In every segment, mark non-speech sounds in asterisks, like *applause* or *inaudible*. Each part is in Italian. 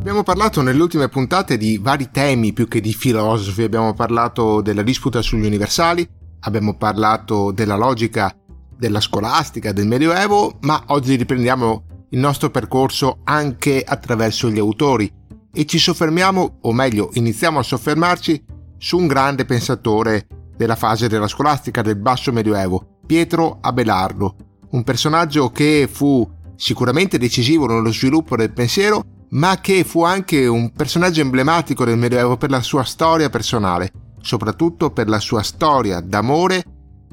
Abbiamo parlato nelle ultime puntate di vari temi più che di filosofi, abbiamo parlato della disputa sugli universali, abbiamo parlato della logica della scolastica, del Medioevo, ma oggi riprendiamo il nostro percorso anche attraverso gli autori e ci soffermiamo, o meglio, iniziamo a soffermarci su un grande pensatore della fase della scolastica del basso Medioevo, Pietro Abelardo, un personaggio che fu sicuramente decisivo nello sviluppo del pensiero, ma che fu anche un personaggio emblematico del Medioevo per la sua storia personale, soprattutto per la sua storia d'amore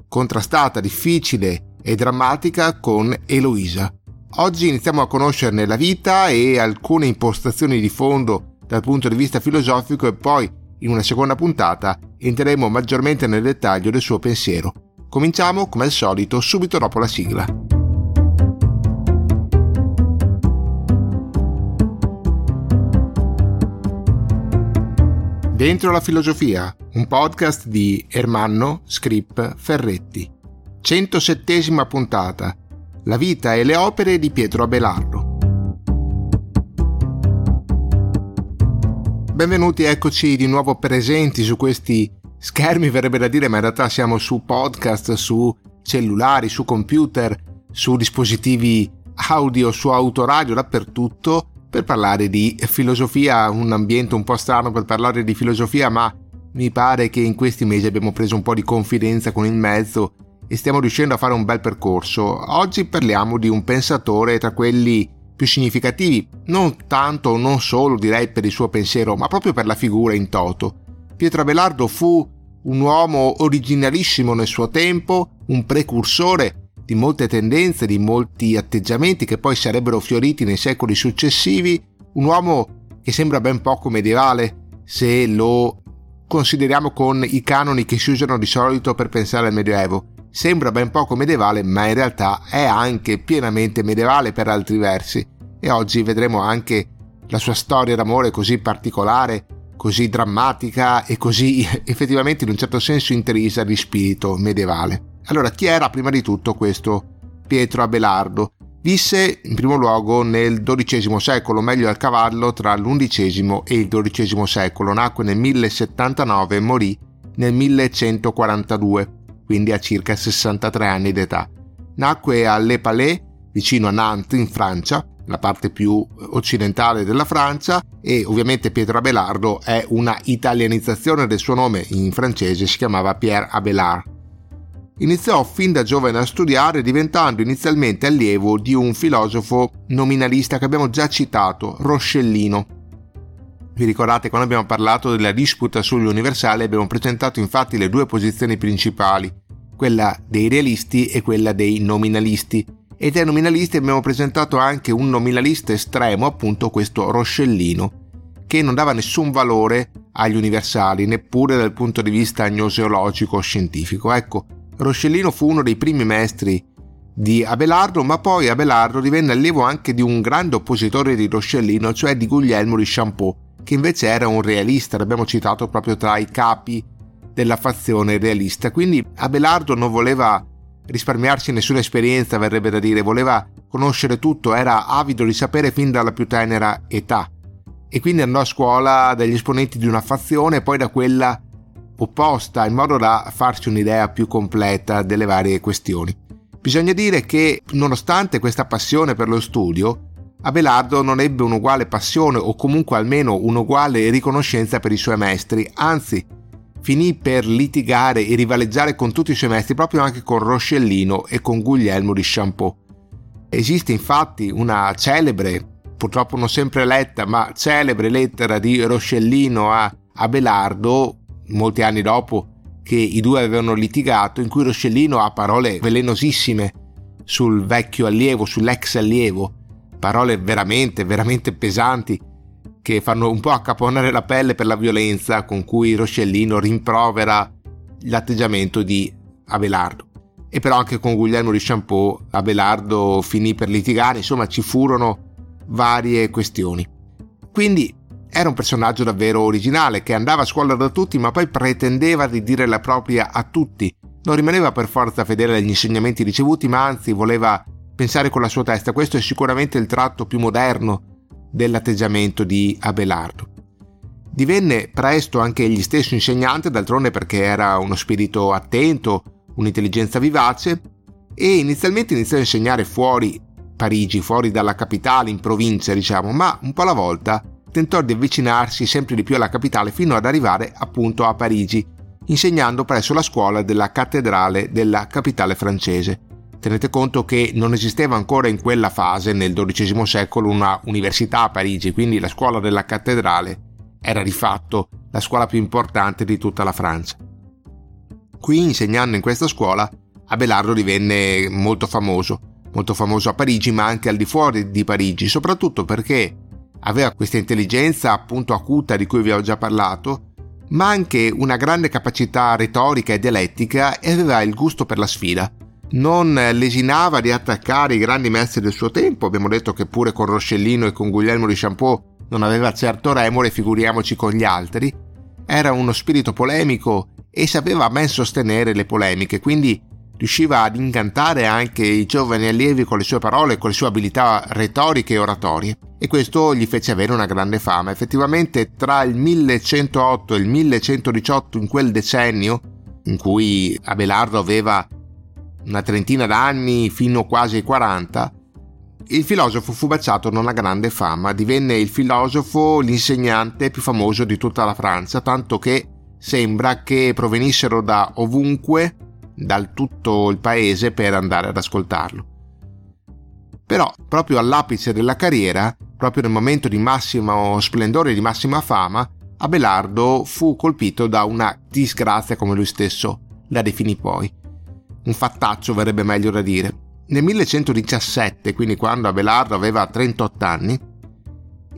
contrastata, difficile e drammatica con Eloisa. Oggi iniziamo a conoscerne la vita e alcune impostazioni di fondo dal punto di vista filosofico e poi, in una seconda puntata, entreremo maggiormente nel dettaglio del suo pensiero. Cominciamo, come al solito, subito dopo la sigla. Dentro la filosofia, un podcast di Ermanno Scrip Ferretti. 107 puntata. La vita e le opere di Pietro Abelardo. Benvenuti, eccoci di nuovo presenti su questi schermi, verrebbe da dire, ma in realtà siamo su podcast, su cellulari, su computer, su dispositivi audio, su autoradio, dappertutto per parlare di filosofia, un ambiente un po' strano per parlare di filosofia, ma mi pare che in questi mesi abbiamo preso un po' di confidenza con il mezzo e stiamo riuscendo a fare un bel percorso. Oggi parliamo di un pensatore tra quelli più significativi, non tanto o non solo direi per il suo pensiero, ma proprio per la figura in toto. Pietro Abelardo fu un uomo originalissimo nel suo tempo, un precursore di molte tendenze, di molti atteggiamenti che poi sarebbero fioriti nei secoli successivi, un uomo che sembra ben poco medievale se lo consideriamo con i canoni che si usano di solito per pensare al Medioevo. Sembra ben poco medievale, ma in realtà è anche pienamente medievale per altri versi. E oggi vedremo anche la sua storia d'amore così particolare, così drammatica e così *laughs* effettivamente in un certo senso intrisa di spirito medievale. Allora, chi era prima di tutto questo Pietro Abelardo? Visse in primo luogo nel XII secolo, meglio al cavallo tra l'undicesimo e il XII secolo. Nacque nel 1079 e morì nel 1142, quindi a circa 63 anni d'età. Nacque a Le Palais, vicino a Nantes, in Francia, la parte più occidentale della Francia, e ovviamente Pietro Abelardo è una italianizzazione del suo nome in francese, si chiamava Pierre Abelard. Iniziò fin da giovane a studiare diventando inizialmente allievo di un filosofo nominalista che abbiamo già citato, Roscellino. Vi ricordate quando abbiamo parlato della disputa sugli universali abbiamo presentato infatti le due posizioni principali, quella dei realisti e quella dei nominalisti. E dai nominalisti abbiamo presentato anche un nominalista estremo, appunto questo Roscellino, che non dava nessun valore agli universali, neppure dal punto di vista gnoseologico o scientifico. Ecco, Roscellino fu uno dei primi maestri di Abelardo, ma poi Abelardo divenne allievo anche di un grande oppositore di Roscellino, cioè di Guglielmo di Champeau, che invece era un realista, l'abbiamo citato proprio tra i capi della fazione realista. Quindi Abelardo non voleva risparmiarsi nessuna esperienza, verrebbe da dire, voleva conoscere tutto, era avido di sapere fin dalla più tenera età. E quindi andò a scuola dagli esponenti di una fazione e poi da quella opposta in modo da farsi un'idea più completa delle varie questioni. Bisogna dire che, nonostante questa passione per lo studio, Abelardo non ebbe un'uguale passione o comunque almeno un'uguale riconoscenza per i suoi maestri, anzi finì per litigare e rivaleggiare con tutti i suoi maestri, proprio anche con Roscellino e con Guglielmo di Champeau. Esiste infatti una celebre, purtroppo non sempre letta, ma celebre lettera di Roscellino a Abelardo molti anni dopo che i due avevano litigato, in cui Roscellino ha parole velenosissime sul vecchio allievo, sull'ex allievo, parole veramente, veramente pesanti, che fanno un po' accaponare la pelle per la violenza con cui Roscellino rimprovera l'atteggiamento di Abelardo. E però anche con Guglielmo di Champeau Abelardo finì per litigare, insomma ci furono varie questioni. Quindi era un personaggio davvero originale che andava a scuola da tutti ma poi pretendeva di dire la propria a tutti. Non rimaneva per forza fedele agli insegnamenti ricevuti ma anzi voleva pensare con la sua testa. Questo è sicuramente il tratto più moderno dell'atteggiamento di Abelardo. Divenne presto anche egli stesso insegnante, d'altronde perché era uno spirito attento, un'intelligenza vivace, e inizialmente iniziò a insegnare fuori Parigi, fuori dalla capitale, in provincia, diciamo, ma un po' alla volta tentò di avvicinarsi sempre di più alla capitale fino ad arrivare appunto a Parigi, insegnando presso la scuola della cattedrale della capitale francese. Tenete conto che non esisteva ancora in quella fase, nel XII secolo, una università a Parigi, quindi la scuola della cattedrale era di fatto la scuola più importante di tutta la Francia. Qui, insegnando in questa scuola, Abelardo divenne molto famoso, molto famoso a Parigi, ma anche al di fuori di Parigi, soprattutto perché aveva questa intelligenza appunto acuta di cui vi ho già parlato, ma anche una grande capacità retorica e dialettica e aveva il gusto per la sfida. Non lesinava di attaccare i grandi maestri del suo tempo, abbiamo detto che pure con Roscellino e con Guglielmo di Champeau non aveva certo remore, figuriamoci con gli altri, era uno spirito polemico e sapeva ben sostenere le polemiche, quindi riusciva ad incantare anche i giovani allievi con le sue parole, con le sue abilità retoriche e oratorie, e questo gli fece avere una grande fama. Effettivamente tra il 1108 e il 1118, in quel decennio, in cui Abelardo aveva una trentina d'anni fino quasi ai 40, il filosofo fu baciato da una grande fama, divenne il filosofo, l'insegnante più famoso di tutta la Francia, tanto che sembra che provenissero da ovunque, dal tutto il paese, per andare ad ascoltarlo. Però, proprio all'apice della carriera, proprio nel momento di massimo splendore e di massima fama, Abelardo fu colpito da una disgrazia, come lui stesso la definì poi un fattaccio verrebbe meglio da dire. Nel 1117, quindi quando Abelardo aveva 38 anni,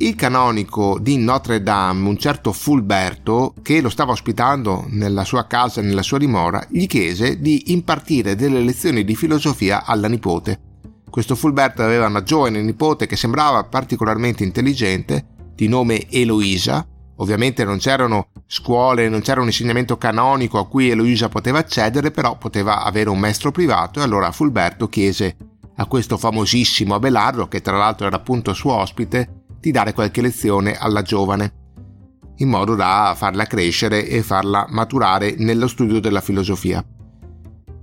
il canonico di Notre Dame, un certo Fulberto, che lo stava ospitando nella sua casa, nella sua dimora, gli chiese di impartire delle lezioni di filosofia alla nipote. Questo Fulberto aveva una giovane nipote che sembrava particolarmente intelligente, di nome Eloisa, Ovviamente non c'erano scuole, non c'era un insegnamento canonico a cui Eloisa poteva accedere, però poteva avere un maestro privato e allora Fulberto chiese a questo famosissimo Abelardo, che tra l'altro era appunto suo ospite, di dare qualche lezione alla giovane, in modo da farla crescere e farla maturare nello studio della filosofia.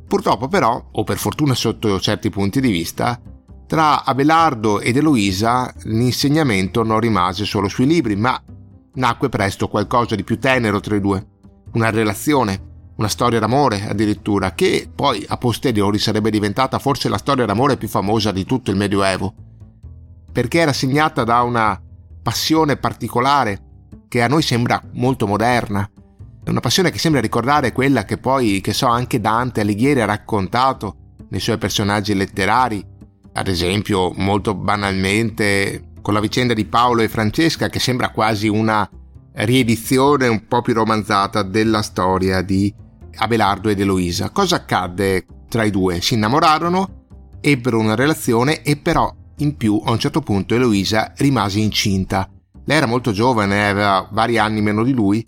Purtroppo però, o per fortuna sotto certi punti di vista, tra Abelardo ed Eloisa l'insegnamento non rimase solo sui libri, ma nacque presto qualcosa di più tenero tra i due, una relazione, una storia d'amore addirittura, che poi a posteriori sarebbe diventata forse la storia d'amore più famosa di tutto il Medioevo, perché era segnata da una passione particolare che a noi sembra molto moderna, una passione che sembra ricordare quella che poi, che so, anche Dante Alighieri ha raccontato nei suoi personaggi letterari, ad esempio molto banalmente con la vicenda di Paolo e Francesca che sembra quasi una riedizione un po' più romanzata della storia di Abelardo ed Eloisa. Cosa accadde tra i due? Si innamorarono, ebbero una relazione e però in più a un certo punto Eloisa rimase incinta. Lei era molto giovane, aveva vari anni meno di lui,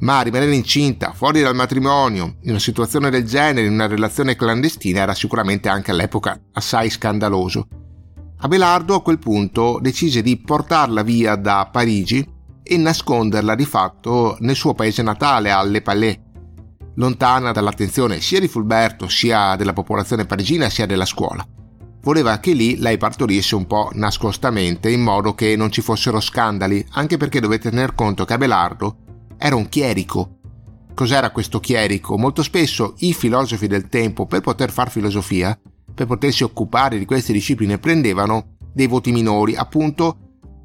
ma rimanere incinta, fuori dal matrimonio, in una situazione del genere, in una relazione clandestina, era sicuramente anche all'epoca assai scandaloso. Abelardo a quel punto decise di portarla via da Parigi e nasconderla di fatto nel suo paese natale, a Le Palais, lontana dall'attenzione sia di Fulberto, sia della popolazione parigina, sia della scuola. Voleva che lì lei partorisse un po' nascostamente, in modo che non ci fossero scandali, anche perché dovete tener conto che Abelardo era un chierico. Cos'era questo chierico? Molto spesso i filosofi del tempo, per poter far filosofia, per potersi occupare di queste discipline prendevano dei voti minori, appunto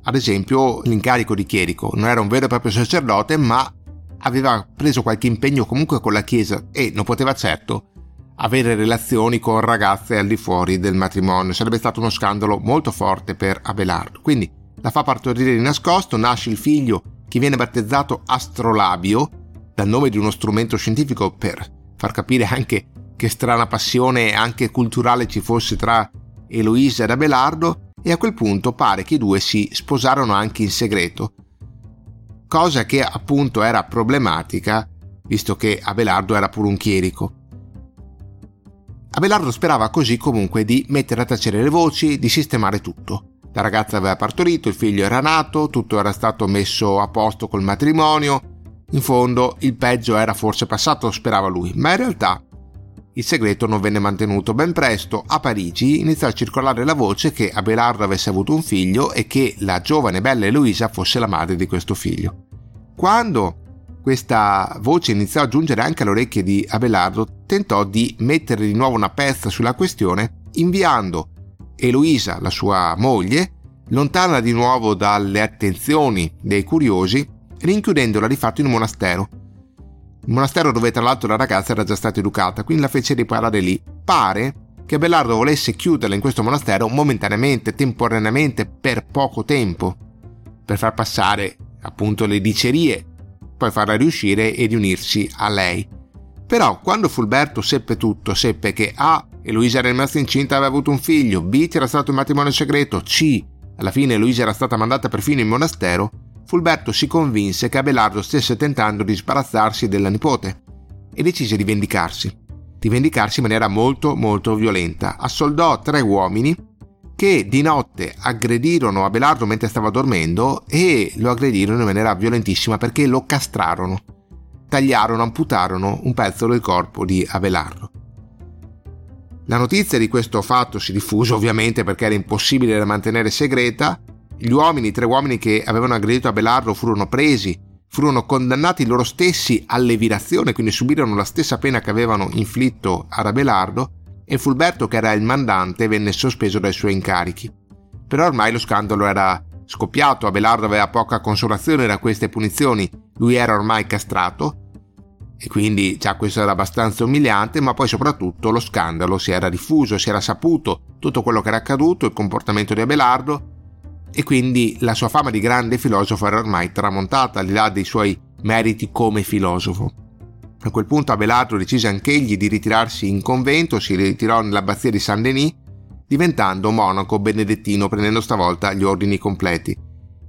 ad esempio l'incarico di chierico. Non era un vero e proprio sacerdote, ma aveva preso qualche impegno comunque con la Chiesa e non poteva certo avere relazioni con ragazze al di fuori del matrimonio. Sarebbe stato uno scandalo molto forte per Abelardo. Quindi la fa partorire di nascosto, nasce il figlio che viene battezzato Astrolabio, dal nome di uno strumento scientifico per far capire anche che strana passione anche culturale ci fosse tra Eloisa ed Abelardo, e a quel punto pare che i due si sposarono anche in segreto, cosa che appunto era problematica visto che Abelardo era pure un chierico. Abelardo sperava così comunque di mettere a tacere le voci, di sistemare tutto. La ragazza aveva partorito, il figlio era nato, tutto era stato messo a posto col matrimonio. In fondo il peggio era forse passato, sperava lui, ma in realtà il segreto non venne mantenuto. Ben presto a Parigi iniziò a circolare la voce che Abelardo avesse avuto un figlio e che la giovane bella Eloisa fosse la madre di questo figlio. Quando questa voce iniziò a giungere anche alle orecchie di Abelardo, tentò di mettere di nuovo una pezza sulla questione, inviando Eloisa, la sua moglie, lontana di nuovo dalle attenzioni dei curiosi, rinchiudendola di fatto in un monastero. Il monastero dove tra l'altro la ragazza era già stata educata, quindi la fece riparare lì. Pare che Abelardo volesse chiuderla in questo monastero momentaneamente, temporaneamente, per poco tempo, per far passare appunto le dicerie poi farla riuscire e riunirsi a lei. Però quando Fulberto seppe tutto, seppe che A. Eloisa era rimasta incinta e aveva avuto un figlio, B. c'era stato un matrimonio segreto, C. alla fine Eloisa era stata mandata perfino in monastero, Fulberto si convinse che Abelardo stesse tentando di sbarazzarsi della nipote e decise di vendicarsi. Di vendicarsi in maniera molto molto violenta. Assoldò tre uomini che di notte aggredirono Abelardo mentre stava dormendo e lo aggredirono in maniera violentissima perché lo castrarono, tagliarono, amputarono un pezzo del corpo di Abelardo. La notizia di questo fatto si diffuse ovviamente perché era impossibile da mantenere segreta. Gli uomini, i tre uomini che avevano aggredito Abelardo furono presi, furono condannati loro stessi all'evirazione, quindi subirono la stessa pena che avevano inflitto ad Abelardo e Fulberto, che era il mandante, venne sospeso dai suoi incarichi. Però ormai lo scandalo era scoppiato, Abelardo aveva poca consolazione da queste punizioni, lui era ormai castrato e quindi già questo era abbastanza umiliante, ma poi soprattutto lo scandalo si era diffuso, si era saputo tutto quello che era accaduto, il comportamento di Abelardo e quindi la sua fama di grande filosofo era ormai tramontata al di là dei suoi meriti come filosofo. A quel punto Abelardo decise anch'egli di ritirarsi in convento, si ritirò nell'abbazia di Saint-Denis, diventando monaco benedettino prendendo stavolta gli ordini completi.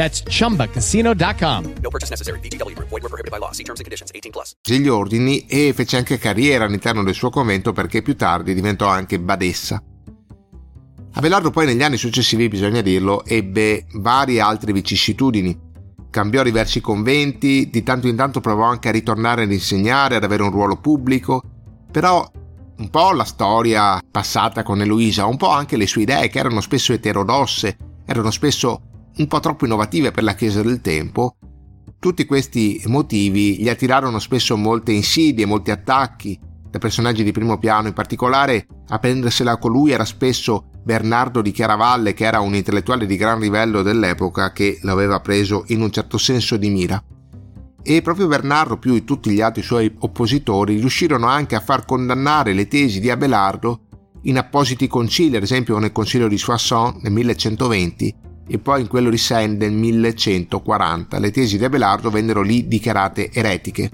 That's chumbacasino.com. No purchase necessary. BGW. Void were prohibited by law. See terms and conditions 18 plus. Gli ordini e fece anche carriera all'interno del suo convento perché più tardi diventò anche badessa. Abelardo poi negli anni successivi, bisogna dirlo, ebbe varie altre vicissitudini. Cambiò diversi conventi, di tanto in tanto provò anche a ritornare ad insegnare, ad avere un ruolo pubblico, però un po' la storia passata con Eloisa, un po' anche le sue idee che erano spesso eterodosse, erano spesso un po' troppo innovative per la Chiesa del tempo, tutti questi motivi gli attirarono spesso molte insidie, molti attacchi da personaggi di primo piano, in particolare a prendersela con lui era spesso Bernardo di Chiaravalle, che era un intellettuale di gran livello dell'epoca che l'aveva preso in un certo senso di mira. E proprio Bernardo, più di tutti gli altri suoi oppositori, riuscirono anche a far condannare le tesi di Abelardo in appositi concili, ad esempio nel concilio di Soissons nel 1120, e poi in quello di Seine del 1140. Le tesi di Abelardo vennero lì dichiarate eretiche.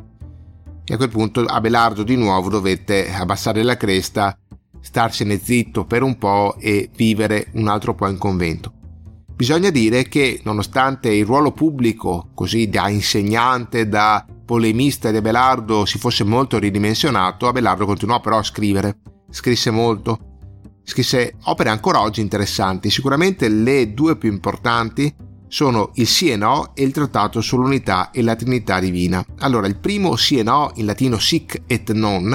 E a quel punto Abelardo di nuovo dovette abbassare la cresta, starsene zitto per un po' e vivere un altro po' in convento. Bisogna dire che nonostante il ruolo pubblico, così da insegnante, da polemista di Abelardo si fosse molto ridimensionato, Abelardo continuò però a scrivere. Scrisse molto, Scrisse opere ancora oggi interessanti, sicuramente le due più importanti sono il Sì e No e il Trattato sull'unità e la Trinità divina. Allora, il primo Sì e No, in latino Sic et Non,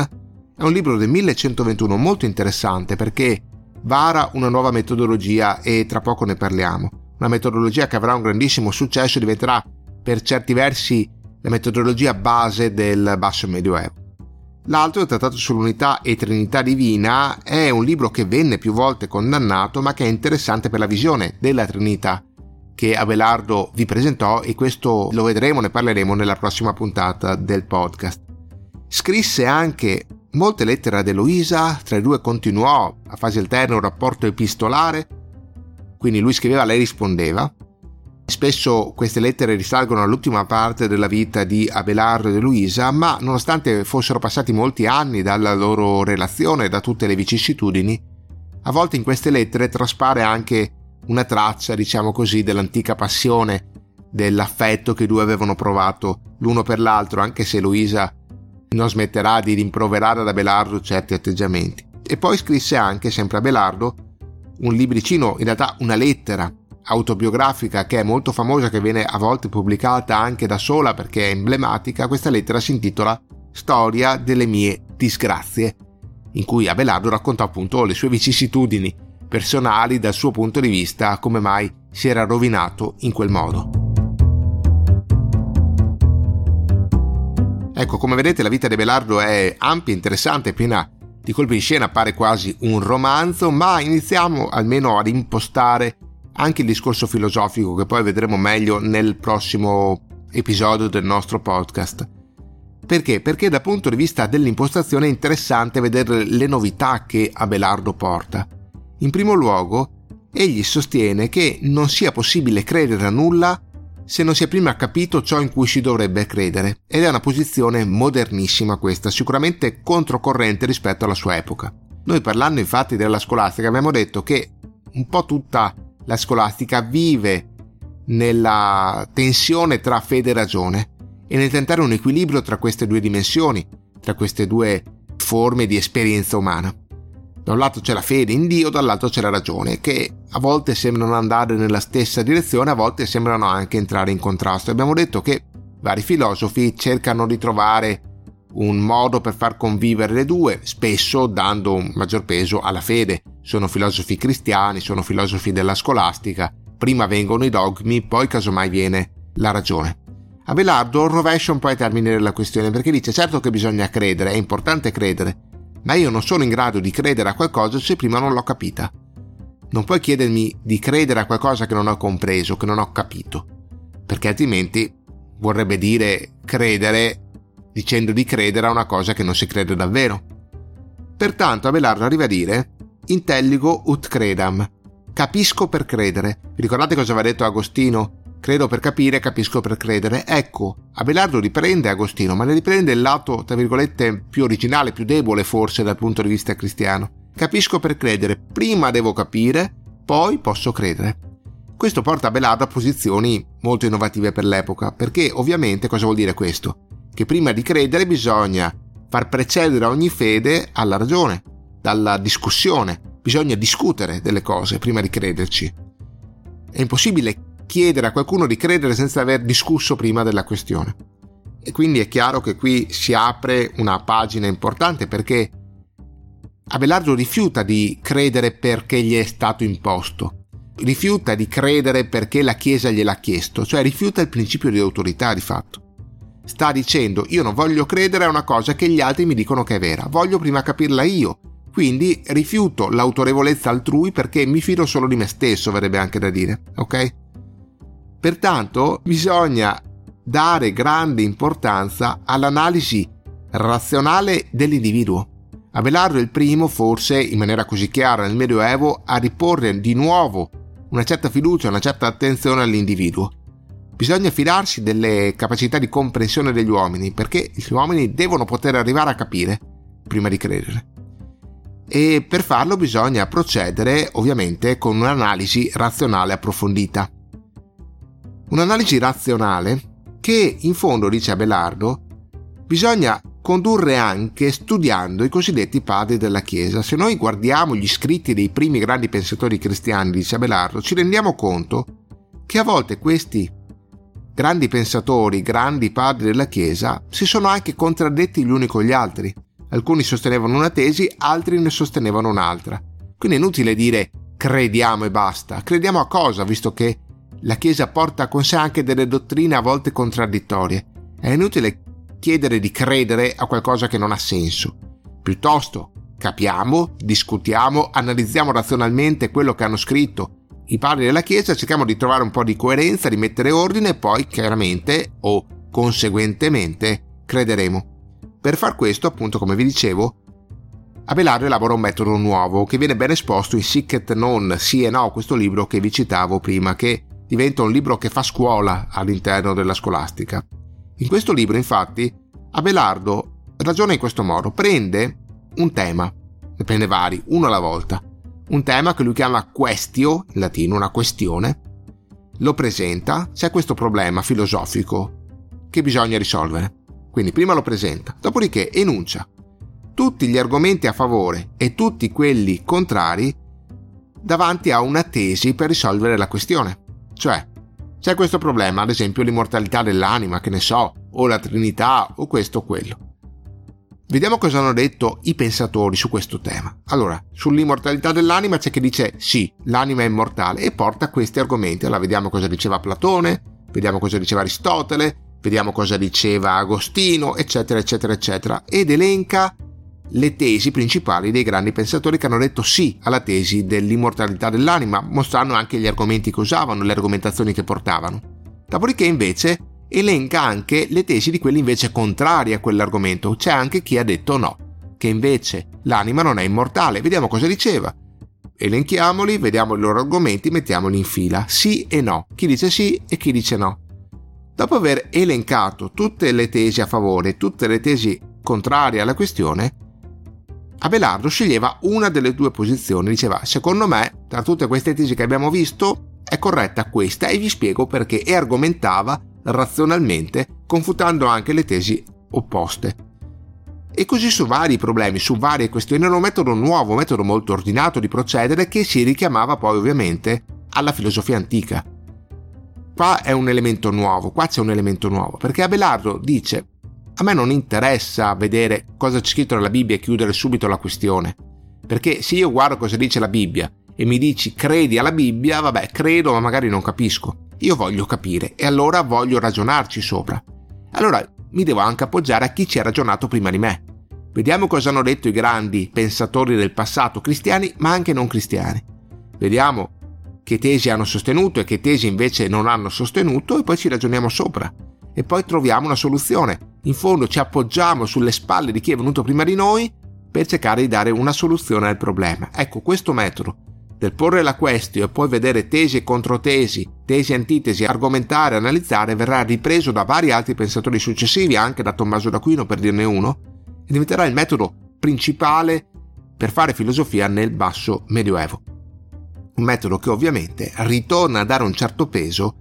è un libro del 1121 molto interessante perché vara una nuova metodologia e tra poco ne parliamo. una metodologia che avrà un grandissimo successo, diventerà per certi versi la metodologia base del basso medioevo. L'altro, il Trattato sull'unità e Trinità divina, è un libro che venne più volte condannato, ma che è interessante per la visione della Trinità che Abelardo vi presentò e questo lo vedremo, ne parleremo nella prossima puntata del podcast. Scrisse anche molte lettere ad Eloisa, tra i due continuò a fase alterna un rapporto epistolare, quindi lui scriveva, lei rispondeva. Spesso queste lettere risalgono all'ultima parte della vita di Abelardo e Eloisa, ma nonostante fossero passati molti anni dalla loro relazione e da tutte le vicissitudini, a volte in queste lettere traspare anche una traccia, diciamo così, dell'antica passione, dell'affetto che i due avevano provato l'uno per l'altro, anche se Luisa non smetterà di rimproverare ad Abelardo certi atteggiamenti. E poi scrisse anche, sempre a Belardo, un libricino, in realtà una lettera autobiografica che è molto famosa, che viene a volte pubblicata anche da sola perché è emblematica. Questa lettera si intitola Storia delle mie disgrazie, in cui Abelardo raccontò appunto le sue vicissitudini personali dal suo punto di vista come mai si era rovinato in quel modo. Ecco, come vedete la vita di Belardo è ampia, interessante, piena di colpi di scena, pare quasi un romanzo, ma iniziamo almeno ad impostare anche il discorso filosofico che poi vedremo meglio nel prossimo episodio del nostro podcast. Perché? Perché dal punto di vista dell'impostazione è interessante vedere le novità che Abelardo porta. In primo luogo, egli sostiene che non sia possibile credere a nulla se non si è prima capito ciò in cui si dovrebbe credere, ed è una posizione modernissima questa, sicuramente controcorrente rispetto alla sua epoca. Noi parlando infatti della scolastica abbiamo detto che un po' tutta la scolastica vive nella tensione tra fede e ragione e nel tentare un equilibrio tra queste due dimensioni, tra queste due forme di esperienza umana. Da un lato c'è la fede in Dio, dall'altro c'è la ragione, che a volte sembrano andare nella stessa direzione, a volte sembrano anche entrare in contrasto. Abbiamo detto che vari filosofi cercano di trovare un modo per far convivere le due, spesso dando un maggior peso alla fede. Sono filosofi cristiani, sono filosofi della scolastica, prima vengono i dogmi, poi casomai viene la ragione. Abelardo rovescia un po' i termini della questione perché dice certo che bisogna credere, è importante credere, ma io non sono in grado di credere a qualcosa se prima non l'ho capita. Non puoi chiedermi di credere a qualcosa che non ho compreso, che non ho capito, perché altrimenti vorrebbe dire credere dicendo di credere a una cosa che non si crede davvero. Pertanto Abelardo arriva a dire intelligo ut credam, capisco per credere. Ricordate cosa aveva detto Agostino? Credo per capire, capisco per credere. Ecco, Abelardo riprende Agostino, ma ne riprende il lato, tra virgolette, più originale, più debole forse dal punto di vista cristiano. Capisco per credere, prima devo capire, poi posso credere. Questo porta Abelardo a posizioni molto innovative per l'epoca, perché ovviamente cosa vuol dire questo? Che prima di credere bisogna far precedere ogni fede alla ragione, dalla discussione. Bisogna discutere delle cose prima di crederci. È impossibile chiedere a qualcuno di credere senza aver discusso prima della questione. E quindi è chiaro che qui si apre una pagina importante perché Abelardo rifiuta di credere perché gli è stato imposto, rifiuta di credere perché la Chiesa gliel'ha chiesto, cioè rifiuta il principio di autorità di fatto. Sta dicendo io non voglio credere a una cosa che gli altri mi dicono che è vera, voglio prima capirla io, quindi rifiuto l'autorevolezza altrui perché mi fido solo di me stesso, verrebbe anche da dire, ok? Pertanto bisogna dare grande importanza all'analisi razionale dell'individuo. Abelardo è il primo, forse in maniera così chiara nel Medioevo, a riporre di nuovo una certa fiducia, una certa attenzione all'individuo. Bisogna fidarsi delle capacità di comprensione degli uomini, perché gli uomini devono poter arrivare a capire prima di credere. E per farlo bisogna procedere ovviamente con un'analisi razionale approfondita. Un'analisi razionale che, in fondo, dice Abelardo, bisogna condurre anche studiando i cosiddetti padri della Chiesa. Se noi guardiamo gli scritti dei primi grandi pensatori cristiani, dice Abelardo, ci rendiamo conto che a volte questi grandi pensatori, grandi padri della Chiesa, si sono anche contraddetti gli uni con gli altri. Alcuni sostenevano una tesi, altri ne sostenevano un'altra. Quindi è inutile dire crediamo e basta. Crediamo a cosa, visto che la Chiesa porta con sé anche delle dottrine a volte contraddittorie. È inutile chiedere di credere a qualcosa che non ha senso. Piuttosto capiamo, discutiamo, analizziamo razionalmente quello che hanno scritto i padri della Chiesa, cerchiamo di trovare un po' di coerenza, di mettere ordine e poi chiaramente o conseguentemente crederemo. Per far questo, appunto, come vi dicevo, Abelardo elabora un metodo nuovo che viene ben esposto in Sic et Non, sì e no, questo libro che vi citavo prima, che diventa un libro che fa scuola all'interno della scolastica. In questo libro, infatti, Abelardo ragiona in questo modo, prende un tema, ne prende vari, uno alla volta, un tema che lui chiama questio, in latino una questione, lo presenta, c'è questo problema filosofico che bisogna risolvere. Quindi prima lo presenta, dopodiché enuncia tutti gli argomenti a favore e tutti quelli contrari davanti a una tesi per risolvere la questione. Cioè, c'è questo problema, ad esempio l'immortalità dell'anima, che ne so, o la Trinità, o questo o quello. Vediamo cosa hanno detto i pensatori su questo tema. Allora, sull'immortalità dell'anima c'è chi dice sì, l'anima è immortale e porta questi argomenti. Allora, vediamo cosa diceva Platone, vediamo cosa diceva Aristotele, vediamo cosa diceva Agostino, eccetera, eccetera, eccetera, ed elenca le tesi principali dei grandi pensatori che hanno detto sì alla tesi dell'immortalità dell'anima, mostrando anche gli argomenti che usavano, le argomentazioni che portavano. Dopodiché invece elenca anche le tesi di quelli invece contrari a quell'argomento. C'è anche chi ha detto no, che invece l'anima non è immortale. Vediamo cosa diceva. Elenchiamoli, vediamo i loro argomenti, mettiamoli in fila. Sì e no. Chi dice sì e chi dice no. Dopo aver elencato tutte le tesi a favore, tutte le tesi contrarie alla questione, Abelardo sceglieva una delle due posizioni, diceva secondo me tra tutte queste tesi che abbiamo visto è corretta questa e vi spiego perché e argomentava razionalmente confutando anche le tesi opposte. E così su vari problemi, su varie questioni, era un metodo nuovo, un metodo molto ordinato di procedere che si richiamava poi ovviamente alla filosofia antica. Qua è un elemento nuovo, qua c'è un elemento nuovo, perché Abelardo dice a me non interessa vedere cosa c'è scritto nella Bibbia e chiudere subito la questione. Perché se io guardo cosa dice la Bibbia e mi dici credi alla Bibbia, vabbè, credo ma magari non capisco. Io voglio capire e allora voglio ragionarci sopra. Allora mi devo anche appoggiare a chi ci ha ragionato prima di me. Vediamo cosa hanno detto i grandi pensatori del passato, cristiani ma anche non cristiani. Vediamo che tesi hanno sostenuto e che tesi invece non hanno sostenuto e poi ci ragioniamo sopra. E poi troviamo una soluzione in fondo ci appoggiamo sulle spalle di chi è venuto prima di noi per cercare di dare una soluzione al problema. Ecco, questo metodo del porre la question e poi vedere tesi e controtesi, tesi antitesi, argomentare, analizzare, verrà ripreso da vari altri pensatori successivi, anche da Tommaso d'Aquino per dirne uno, e diventerà il metodo principale per fare filosofia nel basso medioevo. Un metodo che ovviamente ritorna a dare un certo peso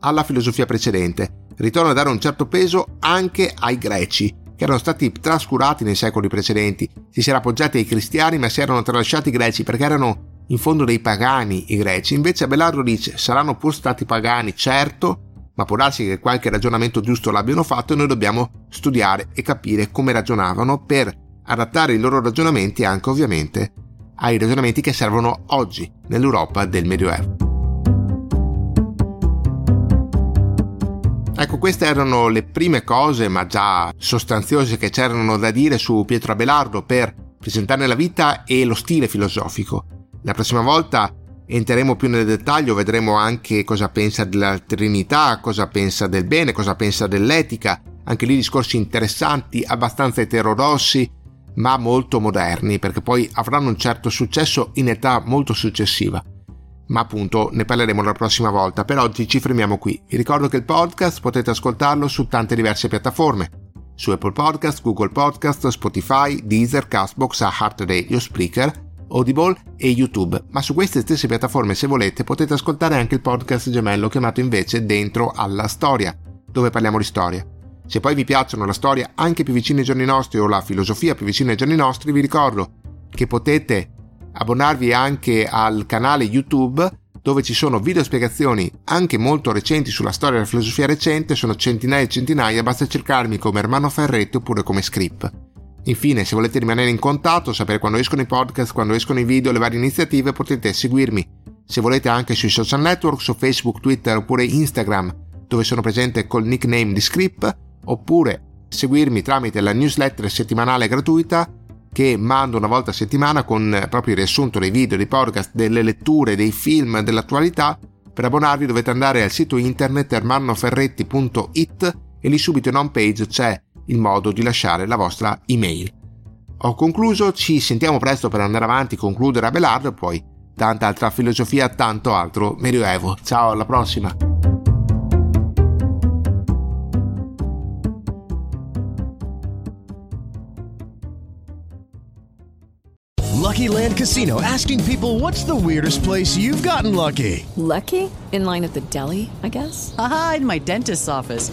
alla filosofia precedente, ritorna a dare un certo peso anche ai greci, che erano stati trascurati nei secoli precedenti. Si si era appoggiati ai cristiani, ma si erano tralasciati i greci perché erano in fondo dei pagani i greci. Invece Abelardo dice: saranno pur stati pagani, certo, ma può darsi che qualche ragionamento giusto l'abbiano fatto e noi dobbiamo studiare e capire come ragionavano per adattare i loro ragionamenti anche ovviamente ai ragionamenti che servono oggi nell'Europa del Medioevo. Ecco, queste erano le prime cose, ma già sostanziose, che c'erano da dire su Pietro Abelardo per presentarne la vita e lo stile filosofico. La prossima volta entreremo più nel dettaglio, vedremo anche cosa pensa della Trinità, cosa pensa del bene, cosa pensa dell'etica, anche lì discorsi interessanti, abbastanza eterodossi, ma molto moderni, perché poi avranno un certo successo in età molto successiva ma appunto ne parleremo la prossima volta. Per oggi ci fermiamo qui. Vi ricordo che il podcast potete ascoltarlo su tante diverse piattaforme. Su Apple Podcast, Google Podcast, Spotify, Deezer, Castbox, Heart Radio, Spreaker, Audible e YouTube. Ma su queste stesse piattaforme, se volete, potete ascoltare anche il podcast gemello chiamato invece Dentro alla Storia, dove parliamo di storia. Se poi vi piacciono la storia anche più vicina ai giorni nostri o la filosofia più vicina ai giorni nostri, vi ricordo che potete abbonarvi anche al canale YouTube dove ci sono video spiegazioni anche molto recenti sulla storia della filosofia recente, sono centinaia e centinaia, basta cercarmi come Ermano Ferretti oppure come Script. Infine, se volete rimanere in contatto, sapere quando escono i podcast, quando escono i video, le varie iniziative, potete seguirmi se volete anche sui social network, su Facebook, Twitter oppure Instagram, dove sono presente col nickname di Script, oppure seguirmi tramite la newsletter settimanale gratuita che mando una volta a settimana con proprio il riassunto dei video, dei podcast, delle letture, dei film, dell'attualità. Per abbonarvi dovete andare al sito internet ermannoferretti.it e lì subito in home page c'è il modo di lasciare la vostra email. Ho concluso, ci sentiamo presto per andare avanti, concludere a Belardo e poi tanta altra filosofia, tanto altro medioevo. Ciao, alla prossima! Lucky Land Casino asking people what's the weirdest place you've gotten lucky? Lucky? In line at the deli, I guess? Aha, in my dentist's office.